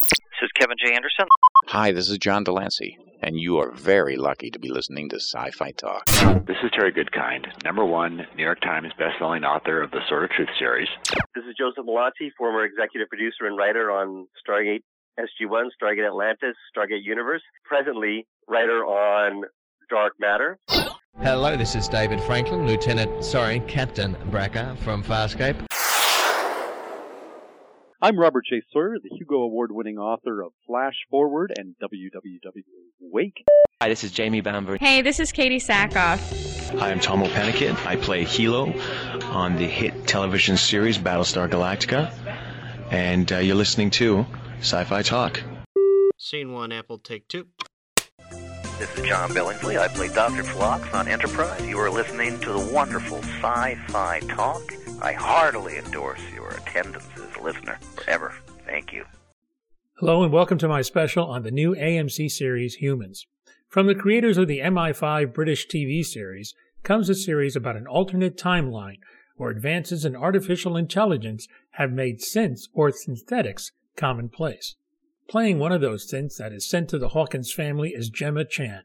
This is Kevin J. Anderson. Hi, this is John de Lancie, and you are very lucky to be listening to Sci Fi Talk. This is Terry Goodkind, number one New York Times bestselling author of the Sword of Truth series. This is Joseph Mallozzi, former executive producer and writer on Stargate SG-1, Stargate Atlantis, Stargate Universe. Presently, writer on Dark Matter. Hello, this is David Franklin, Lieutenant, sorry, Captain Braca from Farscape. I'm Robert J. Sawyer, the Hugo Award winning author of Flash Forward and WWW Wake. Hi, this is Jamie Bamber. Hey, this is Katee Sackhoff. Hi, I'm Tahmoh Penikett. I play Helo on the hit television series Battlestar Galactica. And uh, you're listening to Sci Fi Talk. Scene one, Apple, take two. This is John Billingsley. I play Dr. Phlox on Enterprise. You are listening to the wonderful Sci Fi Talk. I heartily endorse your attendance as a listener forever. Thank you. Hello, and welcome to my special on the new AMC series Humans. From the creators of the MI5 British TV series comes a series about an alternate timeline where advances in artificial intelligence have made synths or synthetics commonplace. Playing one of those synths that is sent to the Hawkins family is Gemma Chan,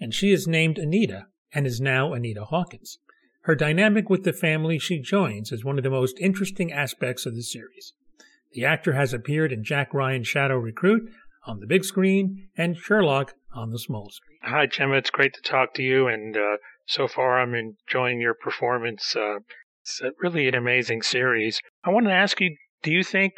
and she is named Anita and is now Anita Hawkins. Her dynamic with the family she joins is one of the most interesting aspects of the series. The actor has appeared in Jack Ryan's Shadow Recruit on the big screen and Sherlock on the small screen. Hi, Gemma. It's great to talk to you, and uh, so far I'm enjoying your performance. Uh, it's really an amazing series. I want to ask you: Do you think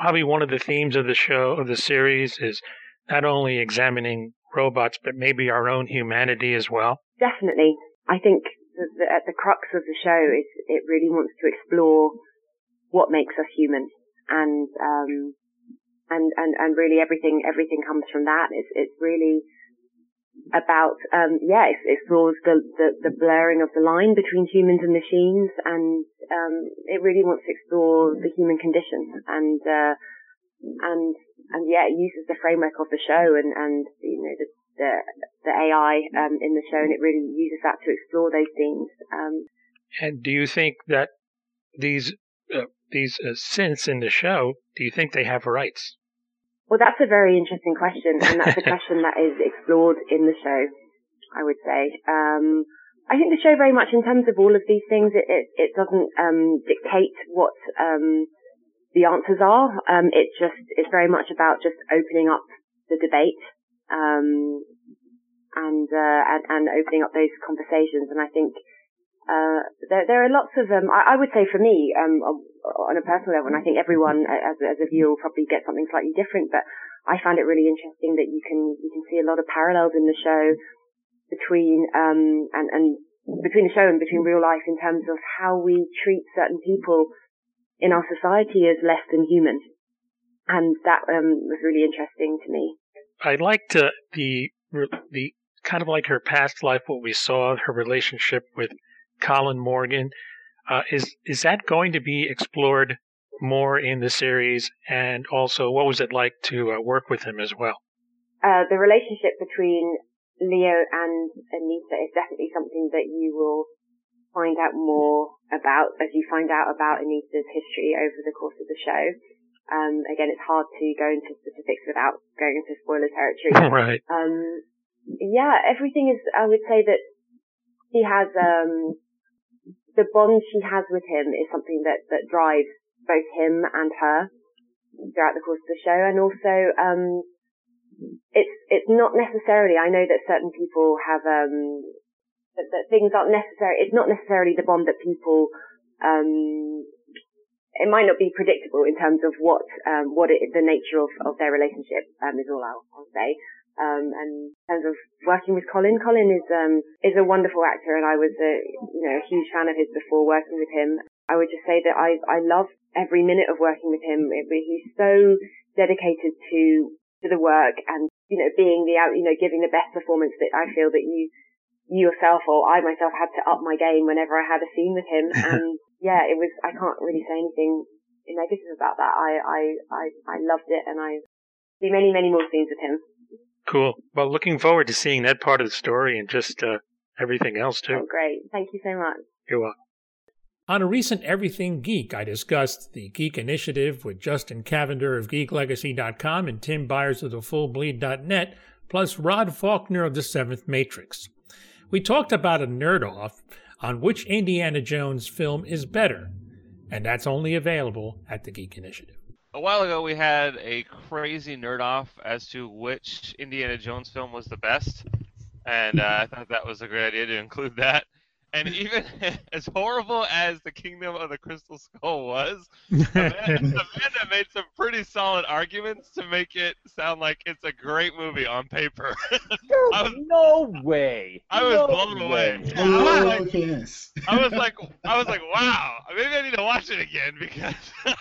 probably one of the themes of the show of the series is not only examining robots, but maybe our own humanity as well? Definitely. I think the, the, at the crux of the show is it really wants to explore what makes us human, and um, and and and really everything everything comes from that. It's it's really about um, yeah, it explores the, the the blurring of the line between humans and machines, and um, it really wants to explore the human condition and uh, and and yeah, it uses the framework of the show and and you know the the, the AI um, in the show, and it really uses that to explore those themes. Um, and do you think that these uh, these uh, synths in the show, do you think they have rights? Well, that's a very interesting question, and that's a question that is explored in the show. I would say. Um, I think the show very much, in terms of all of these things, it it, it doesn't um, dictate what um, the answers are. Um, it just it's very much about just opening up the debate um, and, uh, and, and opening up those conversations. And I think uh, there there are lots of um, I, I would say for me um, on a personal level, and I think everyone as as a viewer will probably get something slightly different, but I find it really interesting that you can you can see a lot of parallels in the show between um and and between the show and between real life in terms of how we treat certain people in our society as less than human, and that um was really interesting to me. I liked uh, the the kind of like her past life, what we saw, her relationship with Colin Morgan. Uh, is is that going to be explored more in the series? And also, what was it like to uh, work with him as well? Uh, the relationship between Leo and Anita is definitely something that you will find out more about as you find out about Anita's history over the course of the show. Um, again, it's hard to go into specifics without going into spoiler territory. right. Um, yeah, everything is, I would say that he has, um, the bond she has with him is something that, that drives both him and her throughout the course of the show. And also, um, it's, it's not necessarily, I know that certain people have, um, that, that things aren't necessary, it's not necessarily the bond that people, um, it might not be predictable in terms of what um, what it, the nature of, of their relationship um, is all I'll, I'll say. Um, and in terms of working with Colin, Colin is um, is a wonderful actor, and I was a you know a huge fan of his before working with him. I would just say that I I love every minute of working with him. It, he's so dedicated to to the work and you know being the out you know giving the best performance that I feel that you you yourself or I myself had to up my game whenever I had a scene with him and yeah, it was, I can't really say anything negative about that. I, I, I, I loved it and I see many, many more scenes with him. Cool. Well, looking forward to seeing that part of the story and just uh, everything else too. Oh, great. Thank you so much. You're welcome. On a recent Everything Geek, I discussed the Geek Initiative with Justin Cavender of GeekLegacy.com and Tim Byers of TheFullBleed.net, plus Rod Faulkner of The Seventh Matrix. We talked about a nerd off on which Indiana Jones film is better, and that's only available at the Geek Initiative. A while ago, we had a crazy nerd off as to which Indiana Jones film was the best, and uh, I thought that was a great idea to include that. And even as horrible as the Kingdom of the Crystal Skull was, Amanda, Amanda made some pretty solid arguments to make it sound like it's a great movie on paper. was, no way. I was no blown away. way. I was like. I was like, I was like, wow. Maybe I need to watch it again because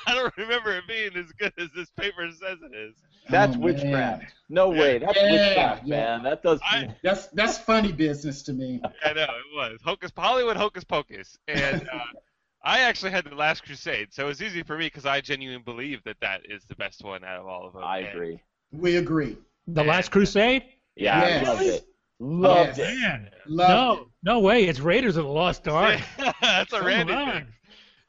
I don't remember it being as good as this paper says it is. That's Oh, witchcraft. man. No way. That's Yeah, witchcraft, yeah. man. That does. That's that's funny business to me. I know it was hocus Hollywood hocus pocus, and uh, I actually had the Last Crusade, so it was easy for me because I genuinely believe that that is the best one out of all of them. I and- agree. We agree. The Last Crusade? Yeah, Yes. I loved it. Loved Yes. it. Man, Loved no, no way. It's Raiders of the Lost Ark. That's a Come Randy on. thing.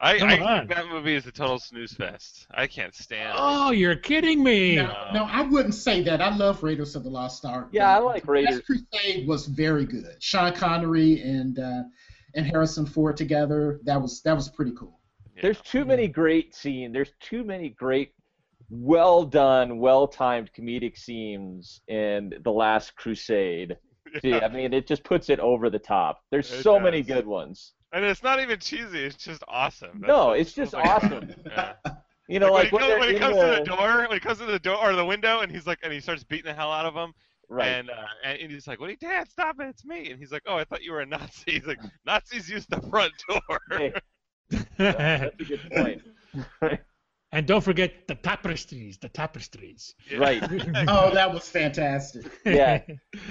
I, Come I on. think that movie is a total snooze fest. I can't stand it. Oh, you're kidding me. No, no, I wouldn't say that. I love Raiders of the Lost Ark. Yeah, I but like Raiders. Last Crusade was very good. Sean Connery and uh, and Harrison Ford together. That was that was pretty cool. There's too many great scenes. There's too many great, well done, well timed comedic scenes in The Last Crusade. Gee, I mean, it just puts it over the top. There's It so many does. good ones. And it's not even cheesy. It's just awesome. That's No, what- it's just like- awesome. Yeah. You know, like, when he, when goes, when he comes in to the the- door, when he comes to the door or the window, and he's like, and he starts beating the hell out of him, Right. and, uh, and and he's like, "What are you, Dad? Stop it! It's me!" And he's like, "Oh, I thought you were a Nazi." He's like, "Nazis use the front door." Hey, that's a good point. and don't forget the tapestries, the tapestries. Right. Oh, that was fantastic. yeah.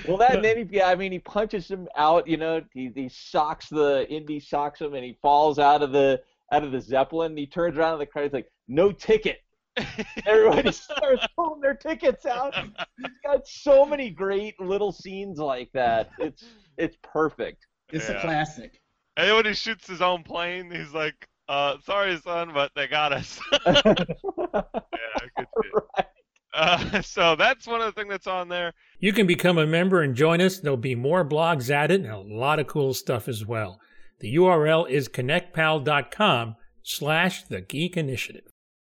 Well, that and then he, yeah, I mean, he punches him out. You know, he he socks the Indy socks him, and he falls out of the out of the zeppelin. And he turns around in the crowd. He's like, "No ticket." Everybody starts pulling their tickets out. He's got so many great little scenes like that. It's it's perfect. It's Yeah. a classic. And when he shoots his own plane, he's like, uh, "Sorry, son, but they got us." yeah, good shit. Uh, so that's one of the things that's on there. You can become a member and join us. There'll be more blogs added and a lot of cool stuff as well. The URL is connectpal.com slash the Geek Initiative.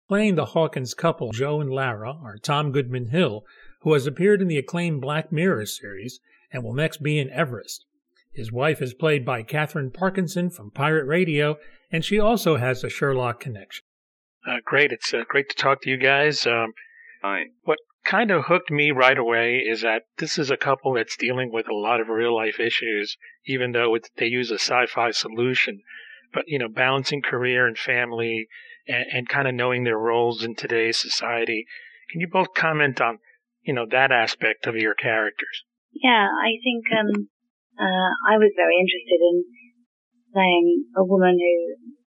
Playing the Hawkins couple, Joe and Lara, are Tom Goodman Hill, who has appeared in the acclaimed Black Mirror series and will next be in Everest. His wife is played by Katherine Parkinson from Pirate Radio, and she also has a Sherlock connection. Uh, great. It's uh, great to talk to you guys. Um, Hi. what kind of hooked me right away is that this is a couple that's dealing with a lot of real life issues, even though it's, they use a sci-fi solution. But you know, balancing career and family, and, and kind of knowing their roles in today's society. Can you both comment on, you know, that aspect of your characters? Yeah, I think um, uh, I was very interested in playing a woman who,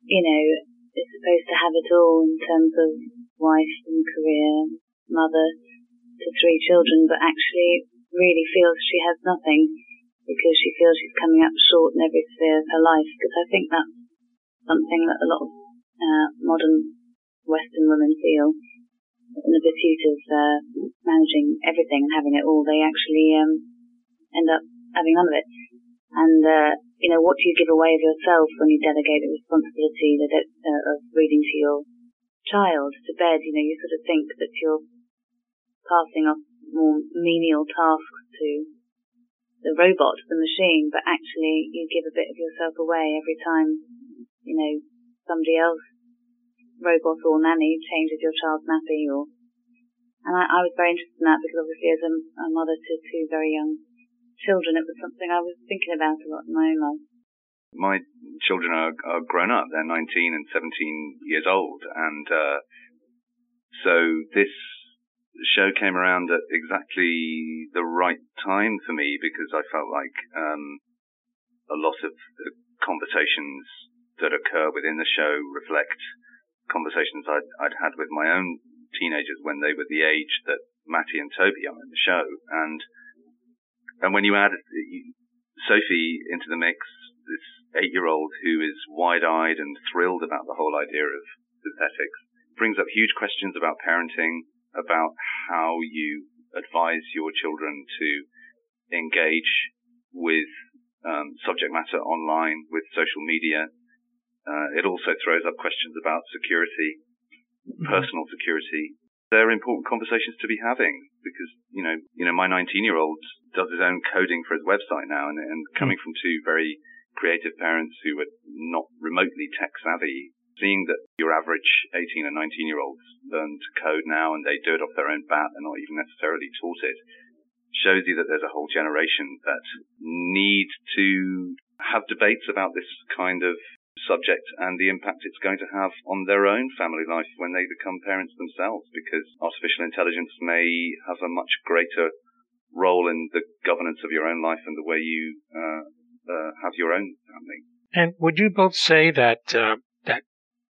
you know, is supposed to have it all in terms of wife and career, mother to three children, but actually really feels she has nothing because she feels she's coming up short in every sphere of her life. Because I think that's something that a lot of uh, modern Western women feel in the pursuit of uh, managing everything and having it all. They actually um, end up having none of it. And, uh, you know, what do you give away of yourself when you delegate the responsibility uh, of reading to your child to bed? You know, you sort of think that you're passing off more menial tasks to the robot, the machine, but actually you give a bit of yourself away every time, you know, somebody else, robot or nanny, changes your child's nappy or, and I, I was very interested in that because obviously as a, a mother to two very young children, it was something I was thinking about a lot in my own life. My children are, are grown up. They're 19 and 17 years old. And uh, so this show came around at exactly the right time for me because I felt like um, a lot of the conversations that occur within the show reflect conversations I'd, I'd had with my own teenagers when they were the age that Matty and Toby are in the show. And and when you add Sophie into the mix, this eight-year-old who is wide-eyed and thrilled about the whole idea of synthetics. Brings up huge questions about parenting, about how you advise your children to engage with um, subject matter online, with social media. Uh, it also throws up questions about security, mm-hmm. personal security. They're important conversations to be having because, you know, you know, my 19 year old does his own coding for his website now and, and coming mm. from two very creative parents who are not remotely tech savvy, seeing that your average 18 and 19 year olds learn to code now and they do it off their own bat, they're not even necessarily taught it, shows you that there's a whole generation that need to have debates about this kind of subject and the impact it's going to have on their own family life when they become parents themselves because artificial intelligence may have a much greater role in the governance of your own life and the way you uh, uh, have your own family. And would you both say that uh, that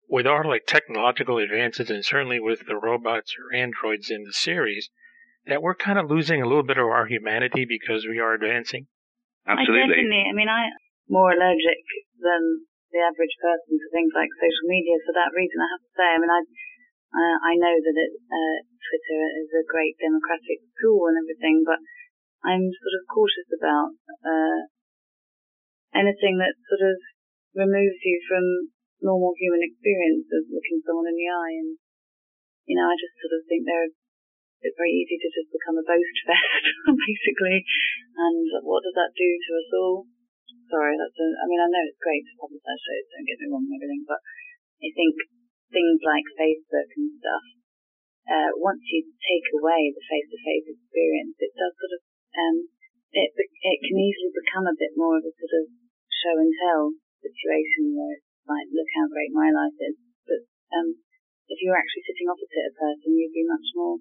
with our like technological advances and certainly with the robots or androids in the series, that we're kind of losing a little bit of our humanity because we are advancing? Absolutely. I definitely. I mean, I'm more allergic than the average person for things like social media for that reason. I have to say. I mean, I uh, I know that it, uh, Twitter is a great democratic tool and everything, but I'm sort of cautious about uh, anything that sort of removes you from normal human experience of looking someone in the eye. And you know, I just sort of think they're it's very easy to just become a boast fest, basically. And what does that do to us all? Sorry, that's a, I mean, I know it's great to publicize shows, don't get me wrong and everything, but I think things like Facebook and stuff, uh, once you take away the face-to-face experience, it does sort of, um, it, it can easily become a bit more of a sort of show and tell situation where it's like, look how great my life is. But, um, if you're actually sitting opposite a person, you'd be much more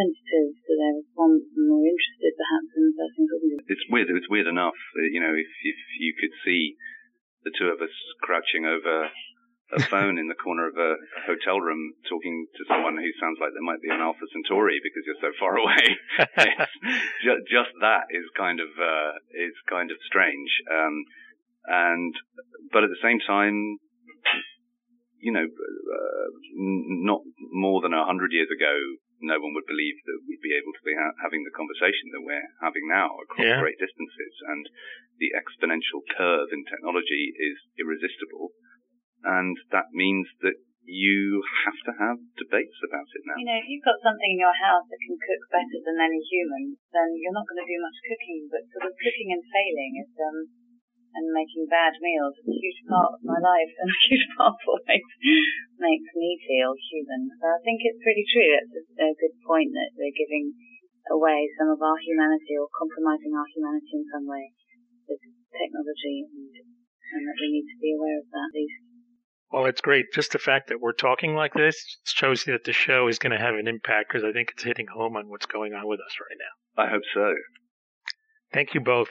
sensitive to their response and more interested perhaps in the person talking to them. It's weird. It's weird enough. You know, if if you could see the two of us crouching over a phone in the corner of a, a hotel room talking to someone who sounds like they might be an Alpha Centauri because you're so far away. just, just, that is kind of uh, is kind of strange. Um, and but at the same time, you know, uh, not more than a hundred years ago, no one would believe that we'd be able to be ha- having the conversation that we're having now across yeah. great distances. And the exponential curve in technology is irresistible. And that means that you have to have debates about it now. You know, if you've got something in your house that can cook better than any human, then you're not going to do much cooking. But sort of cooking and failing is um, and making bad meals is a huge part of my life and a huge part of what makes, makes me feel human. So I think it's really true. It's a, a good point that we're giving away some of our humanity or compromising our humanity in some way with technology and, and that we need to be aware of that at least. Well, it's great. Just the fact that we're talking like this shows that the show is going to have an impact because I think it's hitting home on what's going on with us right now. I hope so. Thank you both.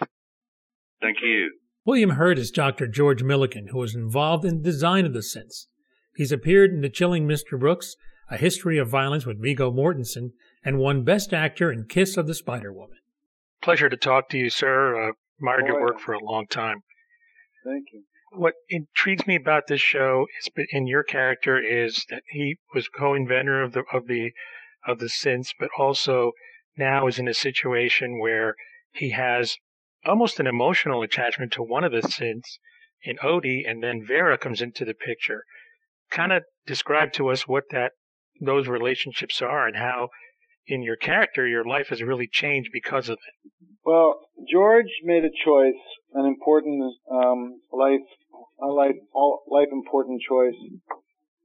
Thank you. William Hurt is Dr. George Millican, who was involved in the design of the synths. He's appeared in The Chilling Mr. Brooks, A History of Violence with Viggo Mortensen, and won Best Actor in Kiss of the Spider Woman. Pleasure to talk to you, sir. Uh, admired your work for a long time. Thank you. What intrigues me about this show is, in your character, is that he was co-inventor of the of the of the synths, but also now is in a situation where he has almost an emotional attachment to one of the synths in Odi, and then Vera comes into the picture. Kind of describe to us what that those relationships are and how in your character your life has really changed because of it. Well, George made a choice, an important um, life, a life, all, life important choice,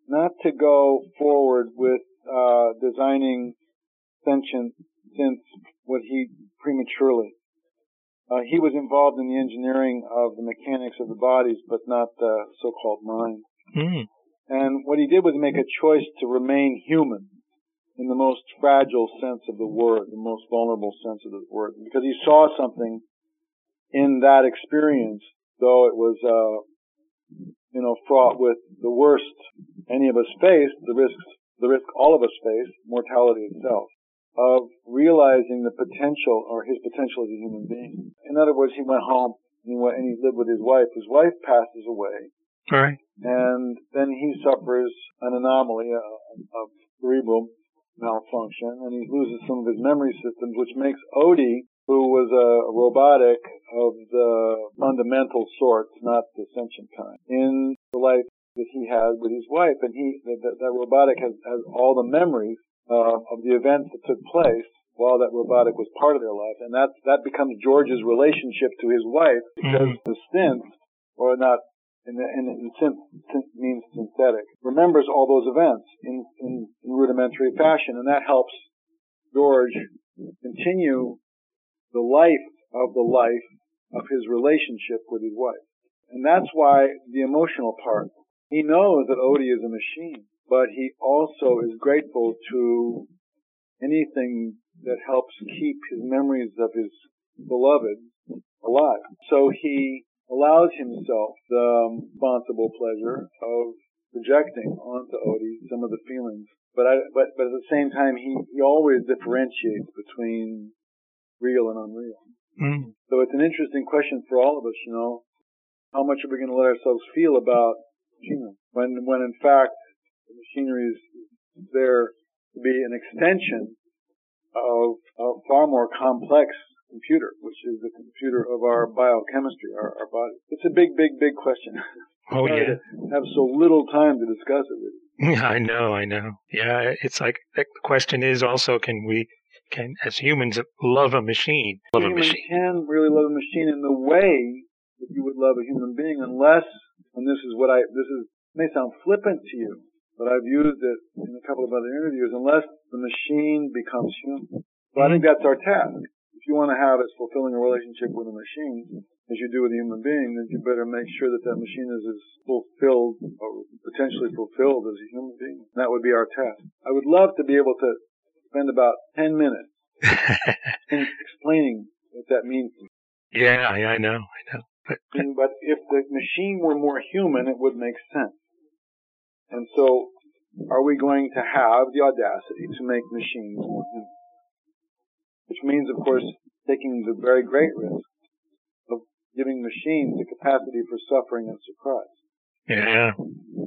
not to go forward with uh, designing sentient synths what he prematurely. Uh, he was involved in the engineering of the mechanics of the bodies, but not the so-called mind. Mm. And what he did was make a choice to remain human in the most fragile sense of the word, the most vulnerable sense of the word, because he saw something in that experience, though it was, uh, you know, fraught with the worst any of us faced, the risks, the risk all of us face, mortality itself of realizing the potential or his potential as a human being. In other words, he went home and he, and he lived with his wife. His wife passes away, Right. and then he suffers an anomaly, a, a cerebral malfunction, and he loses some of his memory systems, which makes Odi, who was a robotic of the fundamental sorts, not the sentient kind, in the life that he had with his wife, and he that, that, that robotic has, has all the memories uh, of the events that took place while that robotic was part of their life, and that that becomes George's relationship to his wife because the synth, or not in, in, in synth, synth means synthetic, remembers all those events in, in, in rudimentary fashion, and that helps George continue the life of the life of his relationship with his wife. And that's why the emotional part. He knows that Odi is a machine, but he also is grateful to anything that helps keep his memories of his beloved alive. So he allows himself the responsible pleasure of projecting onto Odi some of the feelings. But I, but, but at the same time, he, he always differentiates between real and unreal. Mm. So it's an interesting question for all of us, you know. How much are we going to let ourselves feel about machinery? When, when in fact, the machinery is there to be an extension of a far more complex computer, which is the computer of our biochemistry, our, our body. It's a big, big, big question. Oh, yeah. Have so little time to discuss it with you. I know, I know. Yeah, it's like the question is also can we can as humans love a machine? Love a human machine. can really love a machine in the way that you would love a human being unless, and this is what I, this is, may sound flippant to you, but I've used it in a couple of other interviews, unless the machine becomes human. So I think that's our task. If you want to have as fulfilling a relationship with a machine as you do with a human being, then you better make sure that that machine is as fulfilled or potentially fulfilled as a human being. That would be our task. I would love to be able to spend about 10 minutes in explaining what that means. Yeah, I, I know, I know. But But if the machine were more human, it would make sense. And so, are we going to have the audacity to make machines more human? Which means, of course, taking the very great risk of giving machines the capacity for suffering and surprise. yeah,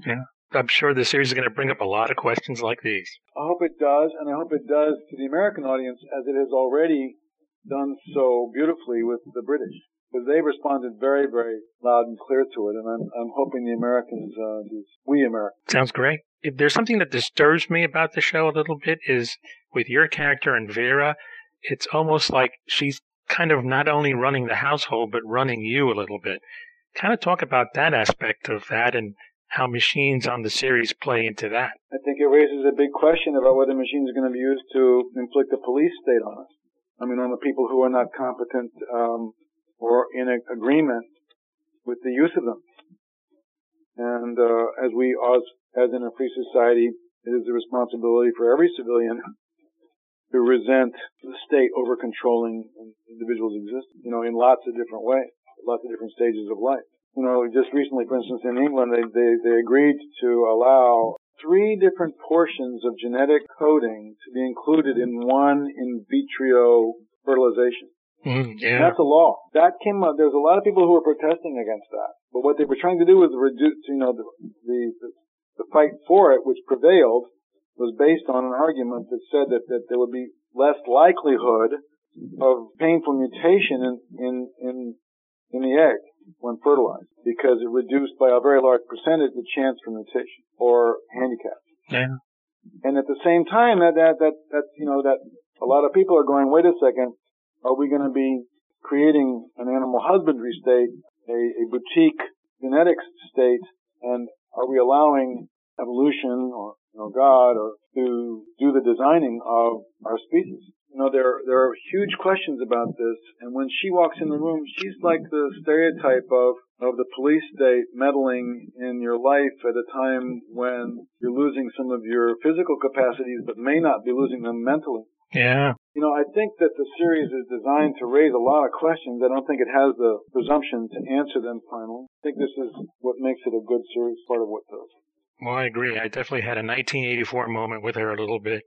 yeah. I'm sure the series is going to bring up a lot of questions like these. I hope it does, and I hope it does to the American audience as it has already done so beautifully with the British. Because they responded very, very loud and clear to it, and I'm, I'm hoping the Americans, uh, we Americans, Sounds great. If there's something that disturbs me about the show a little bit is with your character and Vera, it's almost like she's kind of not only running the household but running you a little bit. Kind of talk about that aspect of that and how machines on the series play into that. I think it raises a big question about whether machines are going to be used to inflict a police state on us. I mean, on the people who are not competent um, or in agreement with the use of them. And uh, as we, as, as in a free society, it is the responsibility for every civilian to resent the state over controlling an individual's existence, you know, in lots of different ways, lots of different stages of life. You know, just recently, for instance, in England, they, they, they agreed to allow three different portions of genetic coding to be included in one in vitro fertilization. Mm, yeah. That's a law. That came up. There's a lot of people who were protesting against that. But what they were trying to do was reduce, you know, the, the, the fight for it, which prevailed, was based on an argument that said that, that there would be less likelihood of painful mutation in, in, in, in the egg when fertilized because it reduced by a very large percentage the chance for mutation or handicap. Yeah. And at the same time, that, that, that, that, you know, that a lot of people are going, wait a second, are we going to be creating an animal husbandry state, a, a boutique genetics state, and are we allowing evolution or, you know, God or to do the designing of our species? You know, there, there are huge questions about this, and when she walks in the room, she's like the stereotype of, of the police state meddling in your life at a time when you're losing some of your physical capacities, but may not be losing them mentally. Yeah. You know, I think that the series is designed to raise a lot of questions. I don't think it has the presumption to answer them finally. I think this is what makes it a good series, part of what does. Well, I agree. I definitely had a 1984 moment with her a little bit.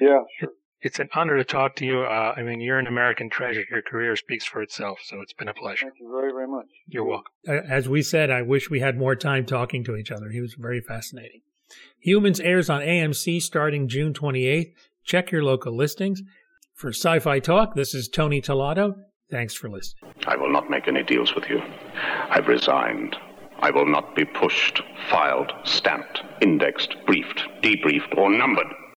Yeah, sure. It's an honor to talk to you. Uh, I mean, you're an American treasure. Your career speaks for itself, so it's been a pleasure. Thank you very, very much. You're welcome. Uh, As we said, I wish we had more time talking to each other. He was very fascinating. Humans airs on AMC starting June 28th. Check your local listings. For Sci Fi Talk, this is Tony Tellado. Thanks for listening. I will not make any deals with you. I've resigned. I will not be pushed, filed, stamped, indexed, briefed, debriefed, or numbered.